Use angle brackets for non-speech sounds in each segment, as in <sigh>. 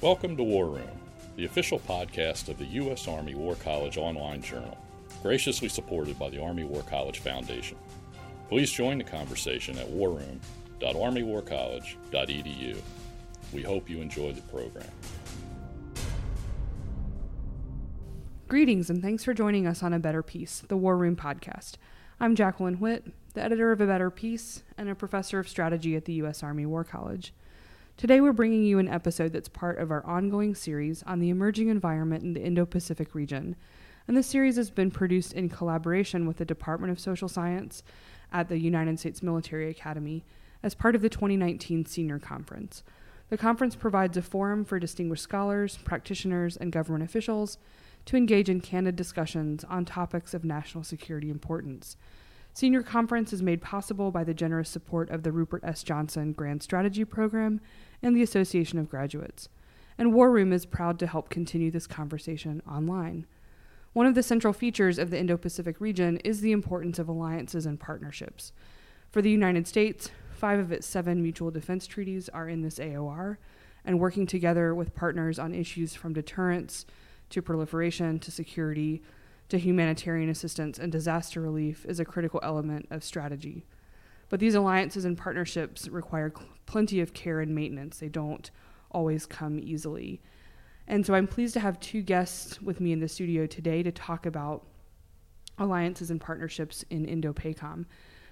Welcome to War Room, the official podcast of the U.S. Army War College online journal, graciously supported by the Army War College Foundation. Please join the conversation at warroom.armywarcollege.edu. We hope you enjoy the program. Greetings and thanks for joining us on A Better Peace, the War Room podcast. I'm Jacqueline Witt, the editor of A Better Peace and a professor of strategy at the U.S. Army War College. Today, we're bringing you an episode that's part of our ongoing series on the emerging environment in the Indo Pacific region. And this series has been produced in collaboration with the Department of Social Science at the United States Military Academy as part of the 2019 Senior Conference. The conference provides a forum for distinguished scholars, practitioners, and government officials to engage in candid discussions on topics of national security importance. Senior Conference is made possible by the generous support of the Rupert S. Johnson Grand Strategy Program and the Association of Graduates. And War Room is proud to help continue this conversation online. One of the central features of the Indo Pacific region is the importance of alliances and partnerships. For the United States, five of its seven mutual defense treaties are in this AOR, and working together with partners on issues from deterrence to proliferation to security to humanitarian assistance and disaster relief is a critical element of strategy. But these alliances and partnerships require cl- plenty of care and maintenance. They don't always come easily. And so I'm pleased to have two guests with me in the studio today to talk about alliances and partnerships in Indo-PACOM.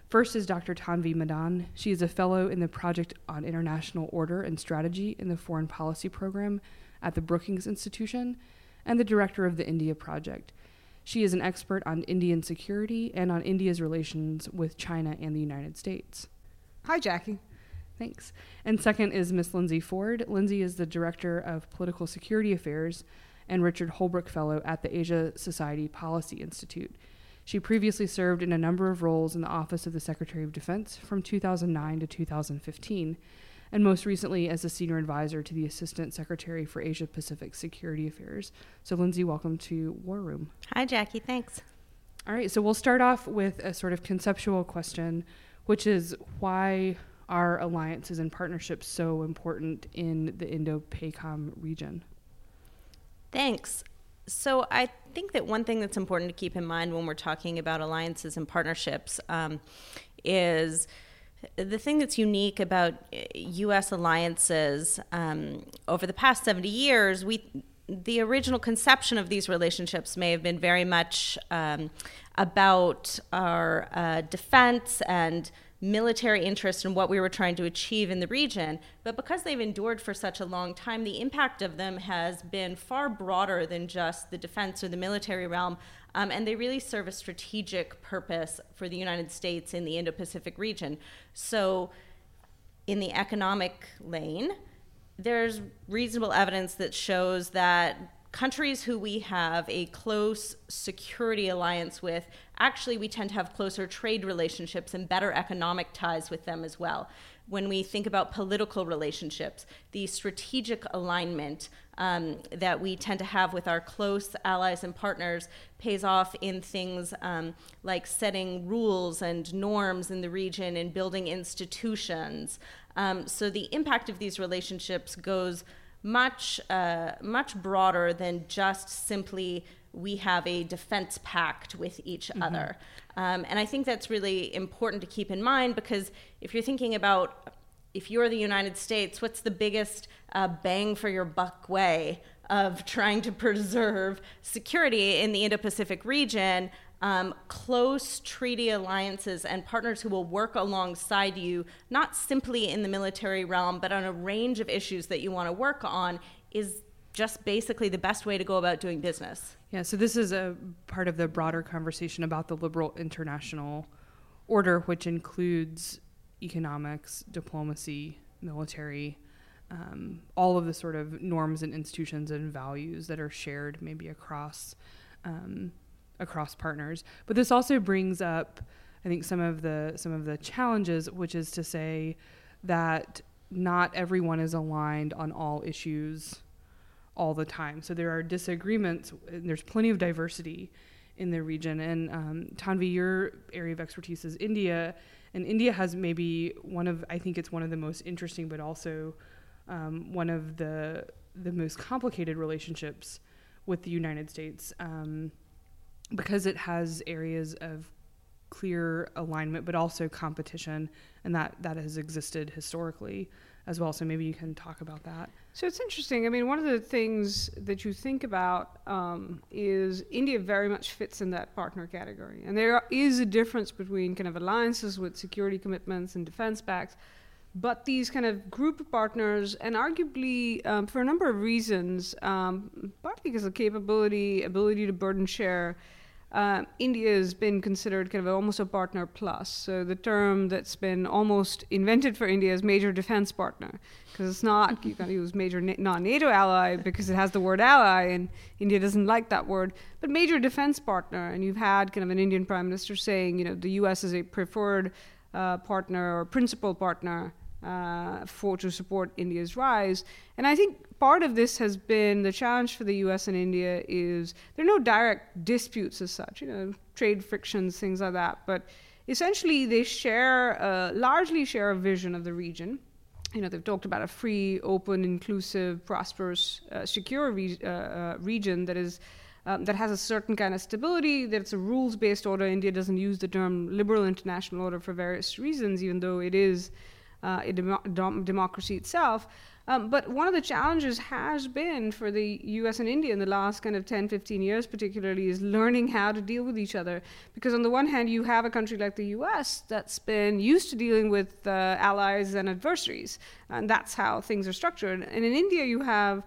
First is Dr. Tanvi Madan. She is a fellow in the Project on International Order and Strategy in the Foreign Policy Program at the Brookings Institution and the director of the India Project. She is an expert on Indian security and on India's relations with China and the United States. Hi, Jackie. Thanks. And second is Miss Lindsay Ford. Lindsay is the Director of Political Security Affairs and Richard Holbrooke Fellow at the Asia Society Policy Institute. She previously served in a number of roles in the Office of the Secretary of Defense from 2009 to 2015 and most recently as a senior advisor to the Assistant Secretary for Asia Pacific Security Affairs. So, Lindsay, welcome to War Room. Hi, Jackie. Thanks. All right, so we'll start off with a sort of conceptual question, which is why are alliances and partnerships so important in the Indo PACOM region? Thanks. So, I think that one thing that's important to keep in mind when we're talking about alliances and partnerships um, is the thing that's unique about U.S. Uh, alliances um, over the past 70 years, we the original conception of these relationships may have been very much um, about our uh, defense and military interest in what we were trying to achieve in the region. But because they've endured for such a long time, the impact of them has been far broader than just the defense or the military realm. Um, and they really serve a strategic purpose for the United States in the Indo Pacific region. So, in the economic lane, there's reasonable evidence that shows that countries who we have a close security alliance with, actually, we tend to have closer trade relationships and better economic ties with them as well when we think about political relationships, the strategic alignment um, that we tend to have with our close allies and partners pays off in things um, like setting rules and norms in the region and building institutions. Um, so the impact of these relationships goes much uh, much broader than just simply we have a defense pact with each mm-hmm. other. Um, and I think that's really important to keep in mind because if you're thinking about if you're the United States, what's the biggest uh, bang for your buck way of <laughs> trying to preserve security in the Indo Pacific region? Um, close treaty alliances and partners who will work alongside you, not simply in the military realm, but on a range of issues that you want to work on, is just basically the best way to go about doing business. Yeah, so this is a part of the broader conversation about the liberal international order, which includes economics, diplomacy, military, um, all of the sort of norms and institutions and values that are shared maybe across um, across partners. But this also brings up, I think, some of the some of the challenges, which is to say that not everyone is aligned on all issues all the time. So there are disagreements, and there's plenty of diversity in the region. And um, Tanvi, your area of expertise is India, and India has maybe one of, I think it's one of the most interesting, but also um, one of the the most complicated relationships with the United States um, because it has areas of clear alignment, but also competition, and that that has existed historically as well. So maybe you can talk about that. So it's interesting. I mean, one of the things that you think about um, is India very much fits in that partner category, and there is a difference between kind of alliances with security commitments and defense pacts. But these kind of group of partners, and arguably um, for a number of reasons, um, partly because of capability, ability to burden share, uh, India has been considered kind of almost a partner plus. So the term that's been almost invented for India is major defense partner, because it's not you <laughs> can use major na- non-NATO ally because it has the word ally, and India doesn't like that word. But major defense partner, and you've had kind of an Indian prime minister saying, you know, the U.S. is a preferred uh, partner or principal partner uh, for to support India's rise. And I think part of this has been the challenge for the U.S. and India is there are no direct disputes as such, you know, trade frictions, things like that. But essentially, they share largely share a vision of the region. You know, they've talked about a free, open, inclusive, prosperous, uh, secure re- uh, uh, region that is. Um, that has a certain kind of stability, that it's a rules based order. India doesn't use the term liberal international order for various reasons, even though it is uh, a dem- democracy itself. Um, but one of the challenges has been for the US and India in the last kind of 10, 15 years, particularly, is learning how to deal with each other. Because on the one hand, you have a country like the US that's been used to dealing with uh, allies and adversaries, and that's how things are structured. And in India, you have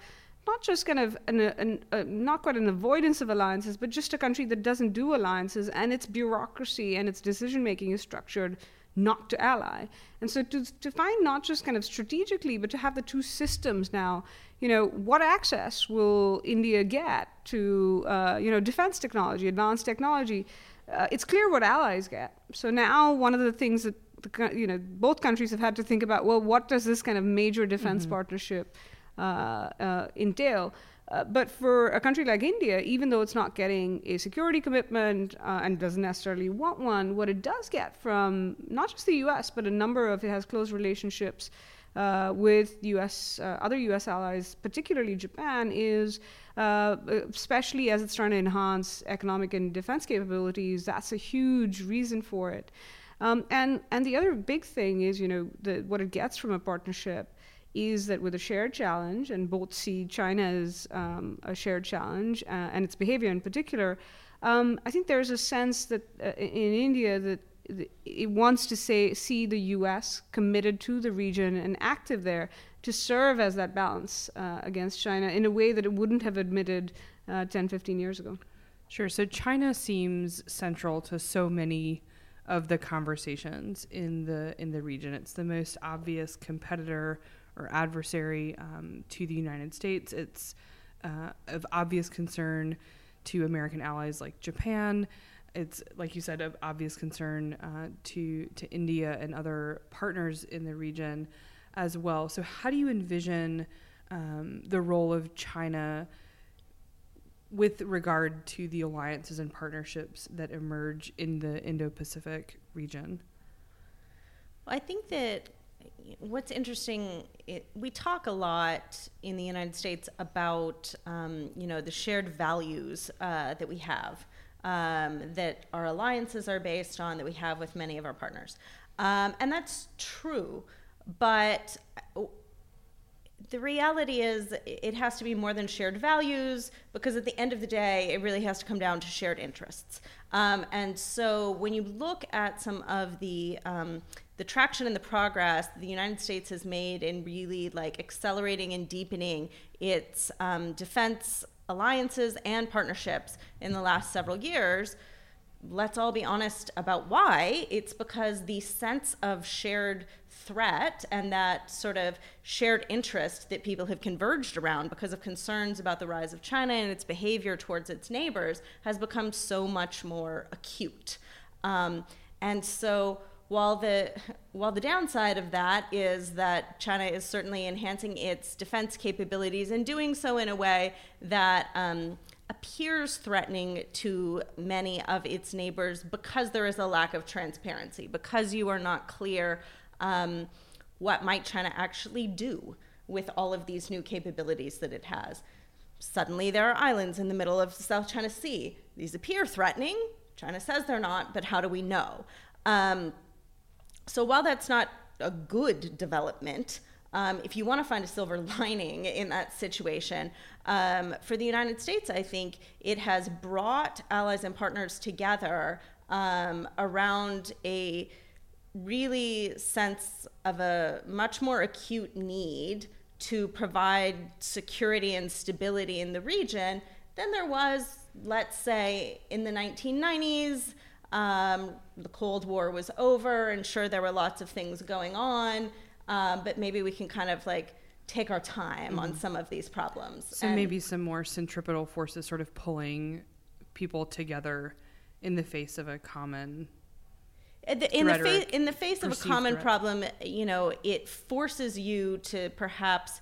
not just kind of an, an, not quite an avoidance of alliances, but just a country that doesn't do alliances, and its bureaucracy and its decision making is structured not to ally. And so to, to find not just kind of strategically, but to have the two systems now, you know, what access will India get to, uh, you know, defense technology, advanced technology? Uh, it's clear what allies get. So now one of the things that, the, you know, both countries have had to think about, well, what does this kind of major defense mm-hmm. partnership uh, uh entail? Uh, but for a country like India, even though it's not getting a security commitment uh, and doesn't necessarily want one, what it does get from not just the U.S. but a number of it has close relationships uh, with U.S. Uh, other U.S. allies, particularly Japan, is uh, especially as it's trying to enhance economic and defense capabilities. That's a huge reason for it. Um, and and the other big thing is, you know, the, what it gets from a partnership is that with a shared challenge, and both see China as um, a shared challenge uh, and its behavior in particular, um, I think there's a sense that uh, in India that it wants to say, see the U.S. committed to the region and active there to serve as that balance uh, against China in a way that it wouldn't have admitted uh, 10, 15 years ago. Sure. So China seems central to so many of the conversations in the in the region. It's the most obvious competitor or adversary um, to the United States. It's uh, of obvious concern to American allies like Japan. It's like you said, of obvious concern uh, to to India and other partners in the region as well. So, how do you envision um, the role of China with regard to the alliances and partnerships that emerge in the Indo-Pacific region? Well, I think that what's interesting, it, we talk a lot in the United States about, um, you know, the shared values uh, that we have, um, that our alliances are based on, that we have with many of our partners. Um, and that's true, but the reality is it has to be more than shared values because at the end of the day it really has to come down to shared interests um, and so when you look at some of the um, the traction and the progress the united states has made in really like accelerating and deepening its um, defense alliances and partnerships in the last several years let's all be honest about why. It's because the sense of shared threat and that sort of shared interest that people have converged around because of concerns about the rise of China and its behavior towards its neighbors has become so much more acute. Um, and so while the while the downside of that is that China is certainly enhancing its defense capabilities and doing so in a way that um, appears threatening to many of its neighbors because there is a lack of transparency, because you are not clear um, what might China actually do. with all of these new capabilities that it has. Suddenly, there are islands in the middle of the South China Sea. These appear threatening. China says they're not, but how do we know? Um, so, while that's not a good development, um, if you want to find a silver <laughs> lining in that situation, um, for the United States, I think it has brought allies and partners together um, around a really sense of a much more acute need to provide security and stability in the region than there was, let's say, in the 1990s. Um, the Cold War was over, and sure, there were lots of things going on, um, but maybe we can kind of like take our time mm-hmm. on some of these problems. So and maybe some more centripetal forces sort of pulling people together in the face of a common in the, in the, fa- in the face of a common threat. problem, you know, it forces you to perhaps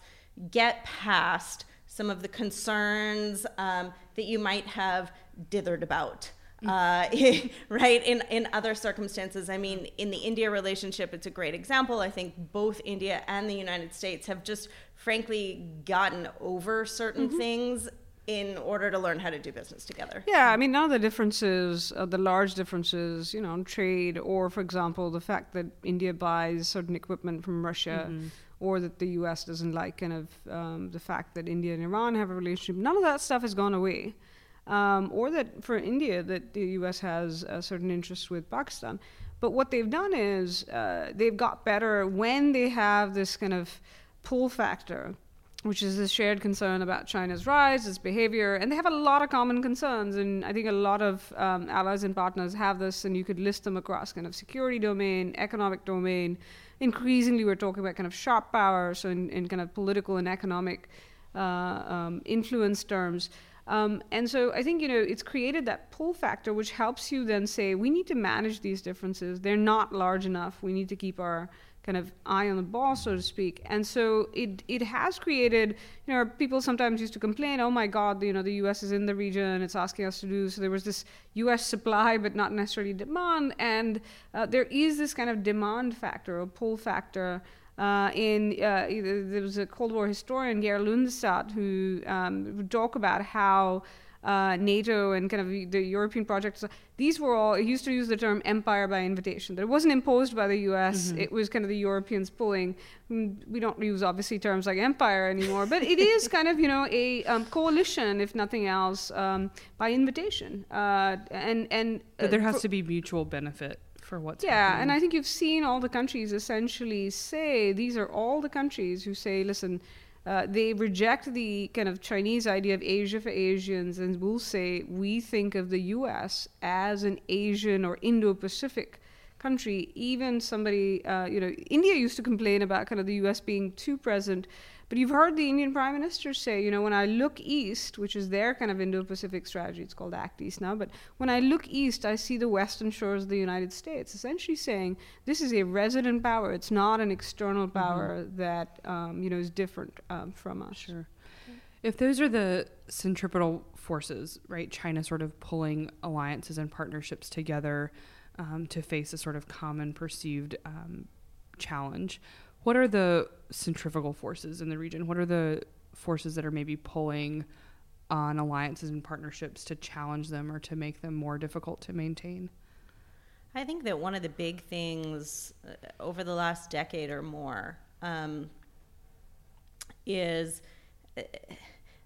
get past some of the concerns um, that you might have dithered about. <laughs> Uh, <laughs> right in in other circumstances i mean in the india relationship it's a great example i think both india and the united states have just frankly gotten over certain mm-hmm. things in order to learn how to do business together. Yeah, I mean, now the differences, uh, the large differences, you know, in trade, or for example, the fact that India buys certain equipment from Russia, mm-hmm. or that the U.S. doesn't like kind of um, the fact that India and Iran have a relationship. None of that stuff has gone away. Um, or that for India, that the U.S. has a certain interest with Pakistan. But what they've done is uh, they've got better when they have this kind of pull factor which is a shared concern about China's rise, its behavior, and they have a lot of common concerns. And I think a lot of um, allies and partners have this, and you could list them across kind of security domain, economic domain. Increasingly, we're talking about kind of sharp power, so in, in kind of political and economic uh, um, influence terms. Um, and so I think you know it's created that pull factor, which helps you then say we need to manage these differences. They're not large enough. We need to keep our kind of eye on the ball, so to speak. And so it it has created, you know, people sometimes used to complain, oh my God, you know, the U.S. is in the region, it's asking us to do. So there was this U.S. supply, but not necessarily demand, and uh, there is this kind of demand factor, a pull factor. Uh, in uh, there was a Cold War historian, Geir Lundestad, who um, would talk about how uh, NATO and kind of the European projects. These were all, He used to use the term empire by invitation, that it wasn't imposed by the US, mm-hmm. it was kind of the Europeans pulling. Mm, we don't use obviously terms like empire anymore, but it is <laughs> kind of, you know, a um, coalition, if nothing else, um, by invitation. Uh, and, and but there uh, has to be mutual benefit for what's yeah happening. and i think you've seen all the countries essentially say these are all the countries who say listen uh, they reject the kind of Chinese idea of Asia for Asians and will say we think of the US as an Asian or Indo Pacific country. Even somebody, uh, you know, India used to complain about kind of the US being too present but you've heard the Indian Prime Minister say, you know, when I look east, which is their kind of Indo Pacific strategy, it's called ACT East now, but when I look east, I see the western shores of the United States, essentially saying this is a resident power. It's not an external mm-hmm. power mm-hmm. that, um, you know, is different um, from us. Sure. If those are the centripetal forces, right, China sort of pulling alliances and partnerships together um, to face a sort of common perceived um, challenge, what are the centrifugal forces in the region? What are the forces that are maybe pulling on alliances and partnerships to challenge them or to make them more difficult to maintain? I think that one of the big things uh, over the last decade or more um, is uh,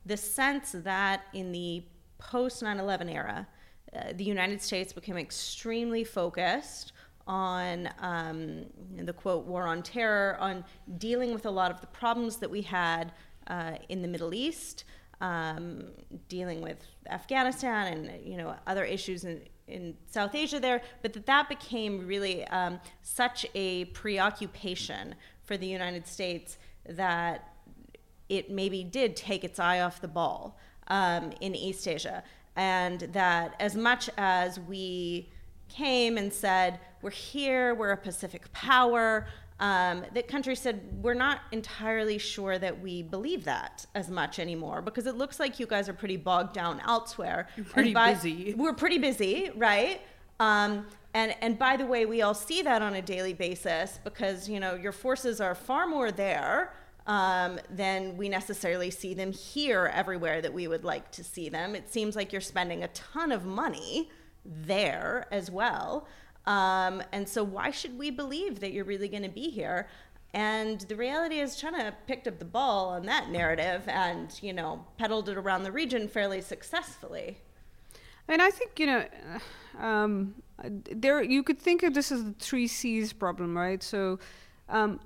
the sense that in the post 9 11 era, uh, the United States became extremely focused on um, the quote war on terror, on dealing with a lot of the problems that we had uh, in the Middle East, um, dealing with Afghanistan and you know other issues in, in South Asia there, but that that became really um, such a preoccupation for the United States that it maybe did take its eye off the ball um, in East Asia, and that as much as we came and said, We're here, we're a Pacific power. Um, that country said, We're not entirely sure that we believe that as much anymore because it looks like you guys are pretty bogged down elsewhere. You're pretty by, busy. We're pretty busy, right? Um, and, and by the way, we all see that on a daily basis because you know your forces are far more there um, then we necessarily see them here everywhere that we would like to see them. It seems like you're spending a ton of money there as well. Um, and so, why should we believe that you're really going to be here? And the reality is, China picked up the ball on that narrative and, you know, peddled it around the region fairly successfully. And I think you know, um, there you could think of this as the three C's problem, right? So, um,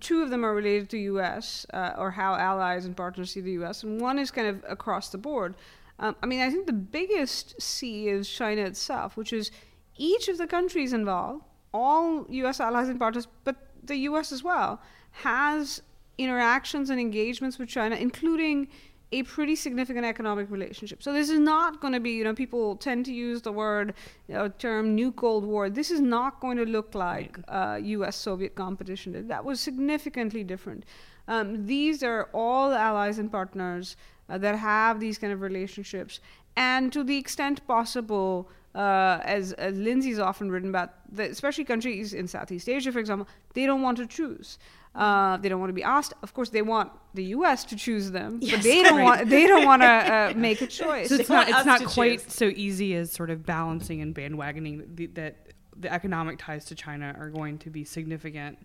two of them are related to U.S. Uh, or how allies and partners see the U.S., and one is kind of across the board. Um, I mean, I think the biggest C is China itself, which is each of the countries involved, all U.S. allies and partners, but the U.S. as well, has interactions and engagements with China, including a pretty significant economic relationship. So this is not going to be, you know, people tend to use the word you know, term new Cold War. This is not going to look like uh, U.S. Soviet competition. That was significantly different. Um, these are all allies and partners uh, that have these kind of relationships, and to the extent possible. Uh, as, as Lindsay's often written about, the, especially countries in Southeast Asia, for example, they don't want to choose. Uh, they don't want to be asked. Of course, they want the U.S. to choose them, yes, but they don't right. want they don't want to <laughs> uh, make a choice. So it's not it's not quite choose. so easy as sort of balancing and bandwagoning the, that the economic ties to China are going to be significant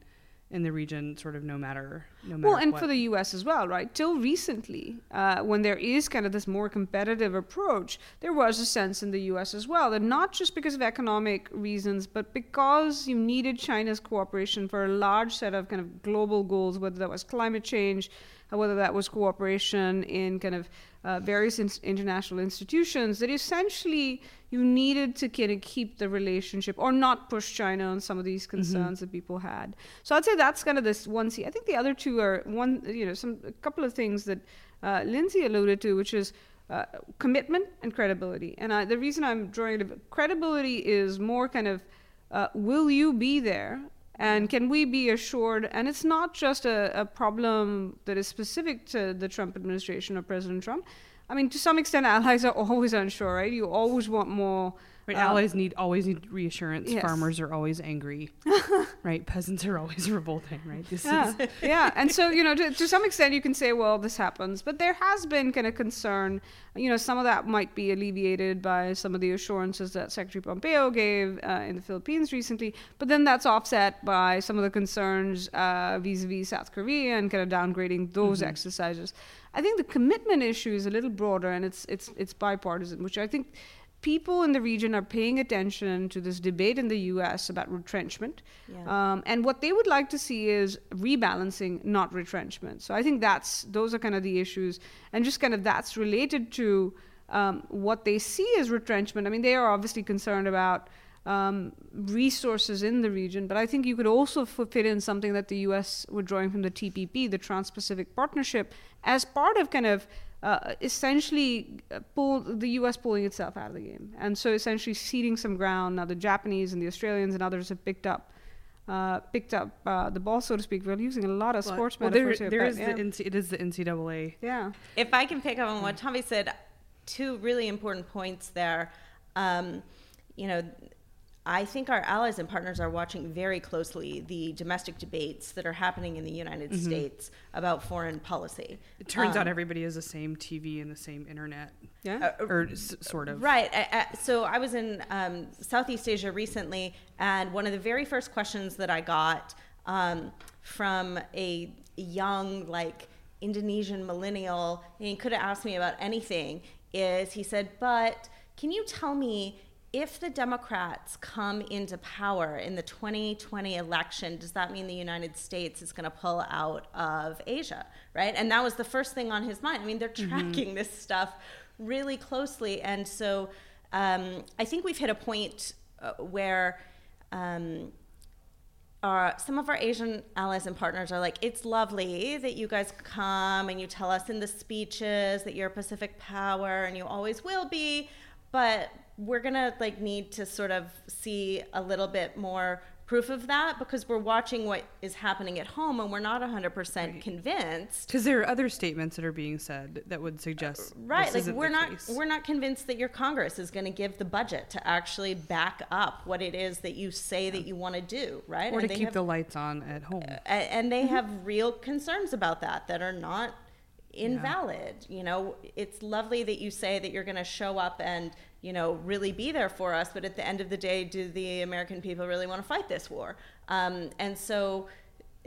in the region, sort of no matter no matter. Well, and what. for the U.S. as well, right? Till recently, uh, when there is kind of this more competitive approach, there was a sense in the U.S. as well that not just because of economic reasons, but because you needed China's cooperation for a large set of kind of global goals, whether that was climate change, whether that was cooperation in kind of uh, various in- international institutions, that essentially you needed to kind of keep the relationship or not push China on some of these mm-hmm. concerns mm-hmm. that people had. So I'd say that's kind of this one C, I think the other two are one, you know, some a couple of things that uh, Lindsay alluded to, which is uh, commitment and credibility. And uh, the reason I'm drawing it, credibility is more kind of, uh, will you be there? And can we be assured? And it's not just a, a problem that is specific to the Trump administration or President Trump. I mean, to some extent, allies are always unsure, right? You always want more Right, um, allies need always need reassurance. Yes. Farmers are always angry, <laughs> right? Peasants are always <laughs> revolting, right? This yeah, is yeah. And so you know, to, to <laughs> some extent, you can say, well, this happens, but there has been kind of concern. You know, some of that might be alleviated by some of the assurances that Secretary Pompeo gave uh, in the Philippines recently, but then that's offset by some of the concerns uh, vis-a-vis South Korea and kind of downgrading those mm-hmm. exercises. I think the commitment issue is a little broader and it's it's it's bipartisan, which I think people in the region are paying attention to this debate in the US about retrenchment. Yeah. Um, and what they would like to see is rebalancing, not retrenchment. So I think that's those are kind of the issues. And just kind of that's related to um, what they see as retrenchment. I mean, they are obviously concerned about um, resources in the region, but I think you could also fit in something that the US were drawing from the TPP, the Trans Pacific Partnership, as part of kind of uh, essentially uh, pull the U.S. pulling itself out of the game, and so essentially ceding some ground. Now the Japanese and the Australians and others have picked up. Uh, picked up uh, the ball, so to speak. We're using a lot of sports well, metaphors there, here. There is yeah. the NC, it is the NCAA. Yeah. If I can pick up on what Tanvi said, two really important points there. Um, you know, I think our allies and partners are watching very closely the domestic debates that are happening in the United mm-hmm. States about foreign policy. It turns um, out everybody has the same TV and the same internet. Yeah. Uh, or s- sort of. Right. so I was in um, Southeast Asia recently, and one of the very first questions that I got um, from a young, like, Indonesian millennial, and he could have asked me about anything, is he said, But can you tell me if the Democrats come into power in the 2020 election, does that mean the United States is going to pull out of Asia, right? And that was the first thing on his mind. I mean, they're mm-hmm. tracking mm-hmm. this stuff really closely. And so um, I think we've hit a point uh, where um, our, some of our Asian allies and partners are like, it's lovely that you guys come and you tell us in the speeches that you're a Pacific power and you always will be, but we're gonna like need to sort of see a little bit more proof of that because we're watching what is happening at home and we're not 100% convinced. Because there are other statements that are being said that would suggest uh, right this like we're not case. we're not convinced that your congress is going to give the budget to actually back up what it is that you say that you want to do right? Or to And they keep have- the lights on at home. Uh, a- and they mm-hmm. have real concerns about that that are not invalid you know? It's lovely that you say that you're going to show up and you know really be there for us but at the end of the day do the american people really want to fight this war? Um, and so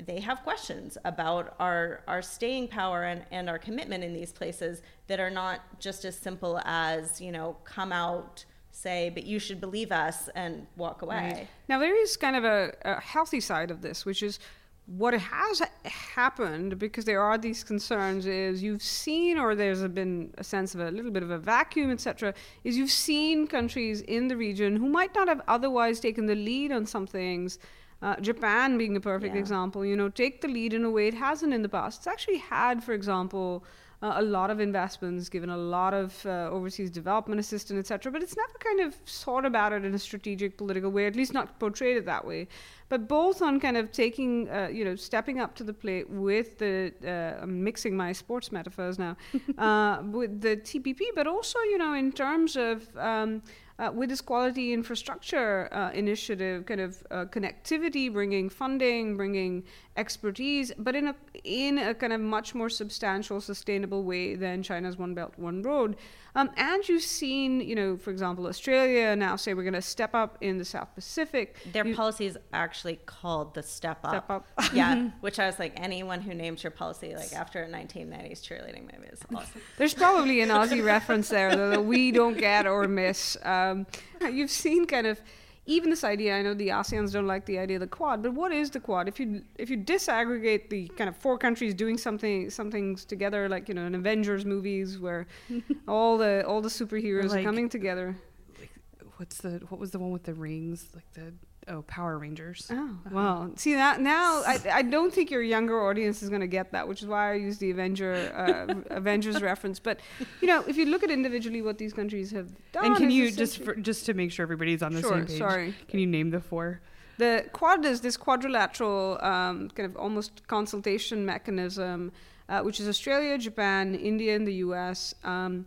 they have questions about our our staying power and, and our commitment in these places that are not just as simple as you know come out say but you should believe us and walk away. Now there is kind of a, a healthy side of this, which is what has happened because there are these concerns is you've seen or there's been a sense of a little bit of a vacuum etc is you've seen countries in the region who might not have otherwise taken the lead on some things uh, Japan being a perfect Yeah. example, you know, take the lead in a way it hasn't in the past. It's actually had, for example, uh, a lot of investments, given a lot of uh, overseas development assistance, etc. But it's never kind of thought about it in a strategic political way, at least not portrayed it that way. But both on kind of taking, uh, you know, stepping up to the plate with the, uh, I'm mixing my sports metaphors now, <laughs> uh, with the TPP, but also, you know, in terms of um, uh, with this quality infrastructure uh, initiative, kind of uh, connectivity, bringing funding, bringing expertise, but in a in a kind of much more substantial, sustainable way than China's One Belt One Road. Um, and you've seen, you know, for example, Australia now say we're going to step up in the South Pacific. Their You- policy is actually called the Step Up. Step Up. yeah, <laughs> <laughs> which I was like, anyone who names your policy like after a 1990s cheerleading movie is awesome. <laughs> There's probably an Aussie reference there that we don't get or miss. Um, you've seen kind of even this idea. I know the ASEANs don't like the idea of the Quad, but what is the Quad? If you if you disaggregate the kind of four countries doing something some things together, like you know, an Avengers movies where <laughs> all the all the superheroes like- are coming together. like, What's the what was the one with the rings? Like the oh Power Rangers. Oh well, see that now I, I don't think your younger audience is going to get that, which is why I use the Avenger uh, Avengers <laughs> reference. But you know, if you look at individually what these countries have done, and can you just for, just to make sure everybody's on the Sure, same page? sorry. Can you name the four? The Quad is this quadrilateral um, kind of almost consultation mechanism, uh, which is Australia, Japan, India, and the US. Um,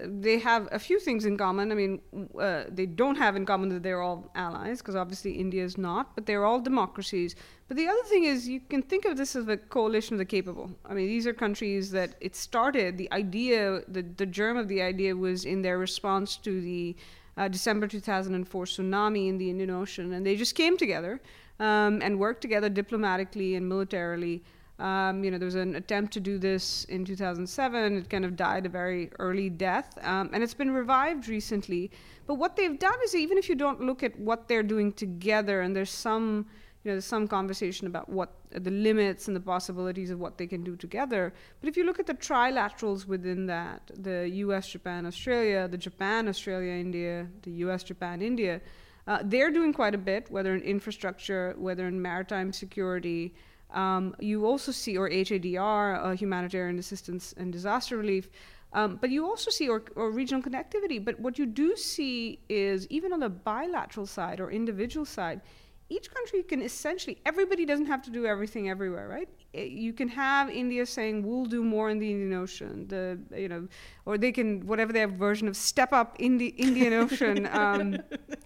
they have a few things in common. I mean, uh, they don't have in common that they're all allies, because obviously India is not, but they're all democracies. But the other thing is, you can think of this as a coalition of the capable. I mean, these are countries that it started, the idea, the, the germ of the idea was in their response to the uh, December 2004 tsunami in the Indian Ocean, and they just came together um, and worked together diplomatically and militarily. Um, you know, there was an attempt to do this in 2007. It kind of died a very early death, um, and it's been revived recently. But what they've done is, even if you don't look at what they're doing together, and there's some, you know, there's some conversation about what the limits and the possibilities of what they can do together. But if you look at the trilaterals within that, the U.S., Japan, Australia, the Japan, Australia, India, the U.S., Japan, India, uh, they're doing quite a bit, whether in infrastructure, whether in maritime security. Um, you also see, or HADR, uh, humanitarian assistance and disaster relief. Um, but you also see, or, or regional connectivity. But what you do see is, even on the bilateral side or individual side, each country can essentially, everybody doesn't have to do everything everywhere, right? You can have India saying, we'll do more in the Indian Ocean, the, you know, or they can, whatever their version of step up in the Indian Ocean. <laughs> Um,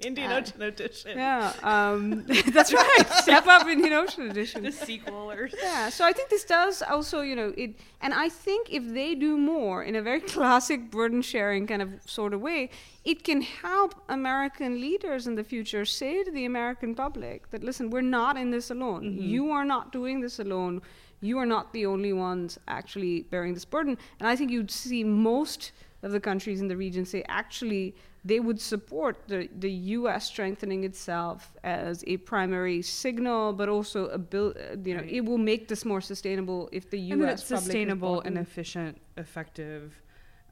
Indian Uh, Ocean edition. yeah, um, <laughs> <laughs> that's right. Step up Indian Ocean edition. The sequel or Yeah, so I think this does also, you know, it, and I think if they do more in a very classic burden sharing kind of sort of way, it can help American leaders in the future say to the American public that, listen, we're not in this alone. You are not doing this alone. You are not the only ones actually bearing this burden. And I think you'd see most of the countries in the region say, actually, they would support the, the U.S. strengthening itself as a primary signal, but also a bill. Uh, you know, Right. it will make this more sustainable if the U.S. and it's sustainable and efficient, effective,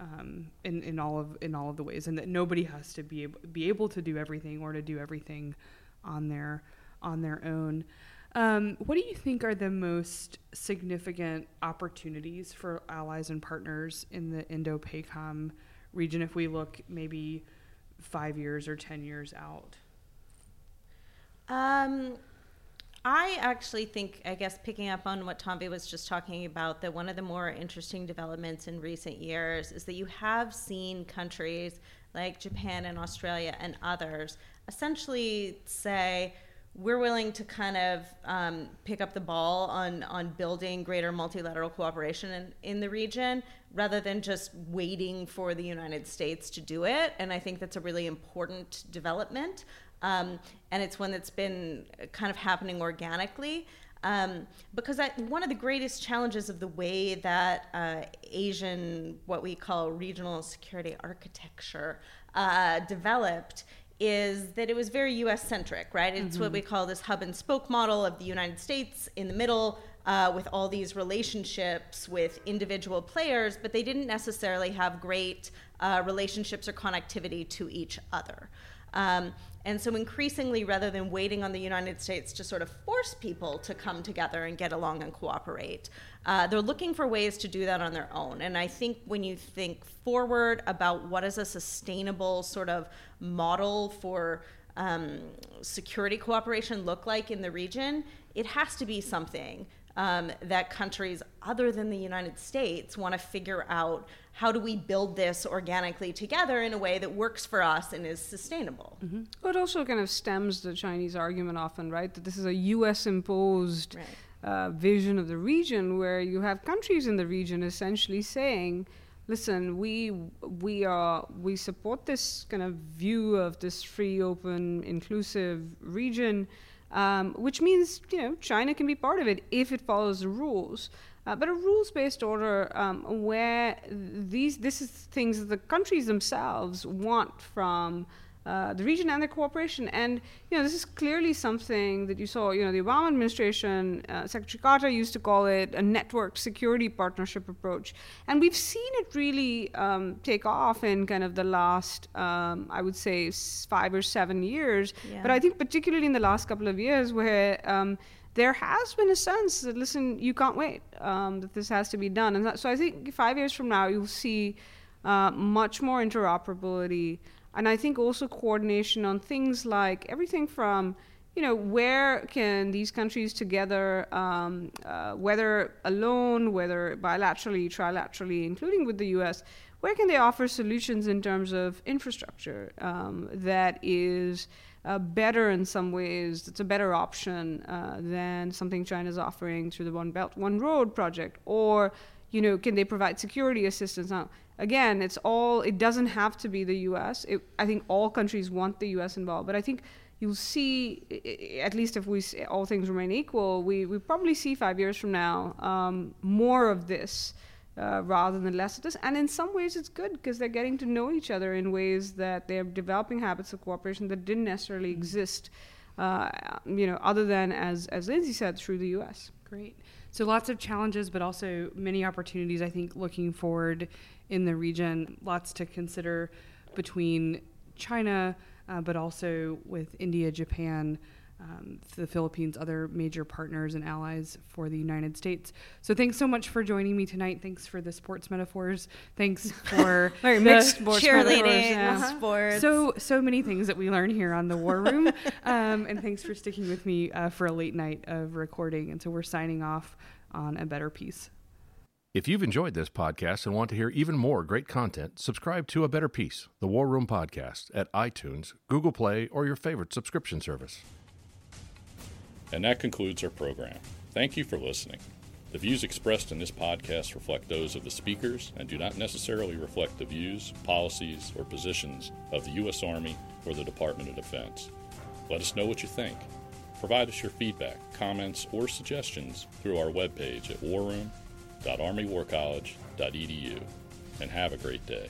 um, in in all of in all of the ways, and that nobody has to be able, be able to do everything or to do everything on their on their own. Um, what do you think are the most significant opportunities for allies and partners in the Indo-PACOM region if we look maybe five years or ten years out? Um, I actually think, I guess, picking up on what Tanvi was just talking about, that one of the more interesting developments in recent years is that you have seen countries like Japan and Australia and others essentially say, we're willing to kind of um, pick up the ball on, on building greater multilateral cooperation in, in the region rather than just waiting for the United States to do it. And I think that's a really important development. Um, and it's one that's been kind of happening organically. Um, because I, one of the greatest challenges of the way that uh, Asian, what we call regional security architecture, uh, developed is that it was very US centric, right? It's mm-hmm. what we call this hub and spoke model of the United States in the middle uh, with all these relationships with individual players, but they didn't necessarily have great uh, relationships or connectivity to each other. Um, and so, increasingly, rather than waiting on the United States to sort of force people to come together and get along and cooperate, uh, they're looking for ways to do that on their own. And I think when you think forward about what is a sustainable sort of model for um, security cooperation look like in the region, it has to be something um, that countries other than the United States want to figure out how do we build this organically together in a way that works for us and is sustainable. Mm-hmm. Well, it also kind of stems the Chinese argument often, right? That this is a U.S. imposed right. uh, vision of the region, where you have countries in the region essentially saying, "Listen, we we are we support this kind of view of this free, open, inclusive region." Um, which means you know China can be part of it if it follows the rules. Uh, but a rules-based order um, where these this is things that the countries themselves want from uh, the region and their cooperation. And you know, this is clearly something that you saw. You know, the Obama administration, uh, Secretary Carter used to call it a network security partnership approach, and we've seen it really um, take off in kind of the last, um, I would say, five or seven years. Yeah. But I think particularly in the last couple of years, where um, there has been a sense that listen, you can't wait, um, that this has to be done, and that, so I think five years from now you'll see uh, much more interoperability, and I think also coordination on things like everything from you know where can these countries together, um, uh, whether alone, whether bilaterally, trilaterally, including with the U.S. Where can they offer solutions in terms of infrastructure um, that is uh, better in some ways. It's a better option uh, than something China's offering through the One Belt, One Road project. Or, you know, can they provide security assistance? Now, again, it's all. It doesn't have to be the U.S. It, I think all countries want the U.S. involved, but I think you'll see, at least if we all things remain equal, we we probably see five years from now um, more of this uh, rather than less of this. And in some ways, it's good because they're getting to know each other in ways that they're developing habits of cooperation that didn't necessarily mm-hmm. exist, uh, you know, other than as as Lindsay said, through the U.S. Great. So lots of challenges, but also many opportunities. I think looking forward in the region, lots to consider between China, uh, but also with India, Japan um, the Philippines, other major partners and allies for the United States. So thanks so much for joining me tonight. Thanks for the sports metaphors. Thanks for <laughs> very mixed sports cheerleading, yeah. sports. So so many things that we learn here on the War Room. <laughs> um, and thanks for sticking with me uh, for a late night of recording. And so we're signing off on a better peace. If you've enjoyed this podcast and want to hear even more great content, subscribe to A Better Peace, the War Room podcast, at iTunes, Google Play, or your favorite subscription service. And that concludes our program. Thank you for listening. The views expressed in this podcast reflect those of the speakers and do not necessarily reflect the views, policies, or positions of the U.S. Army or the Department of Defense. Let us know what you think. Provide us your feedback, comments, or suggestions through our webpage at warroom.armywarcollege.edu. And have a great day.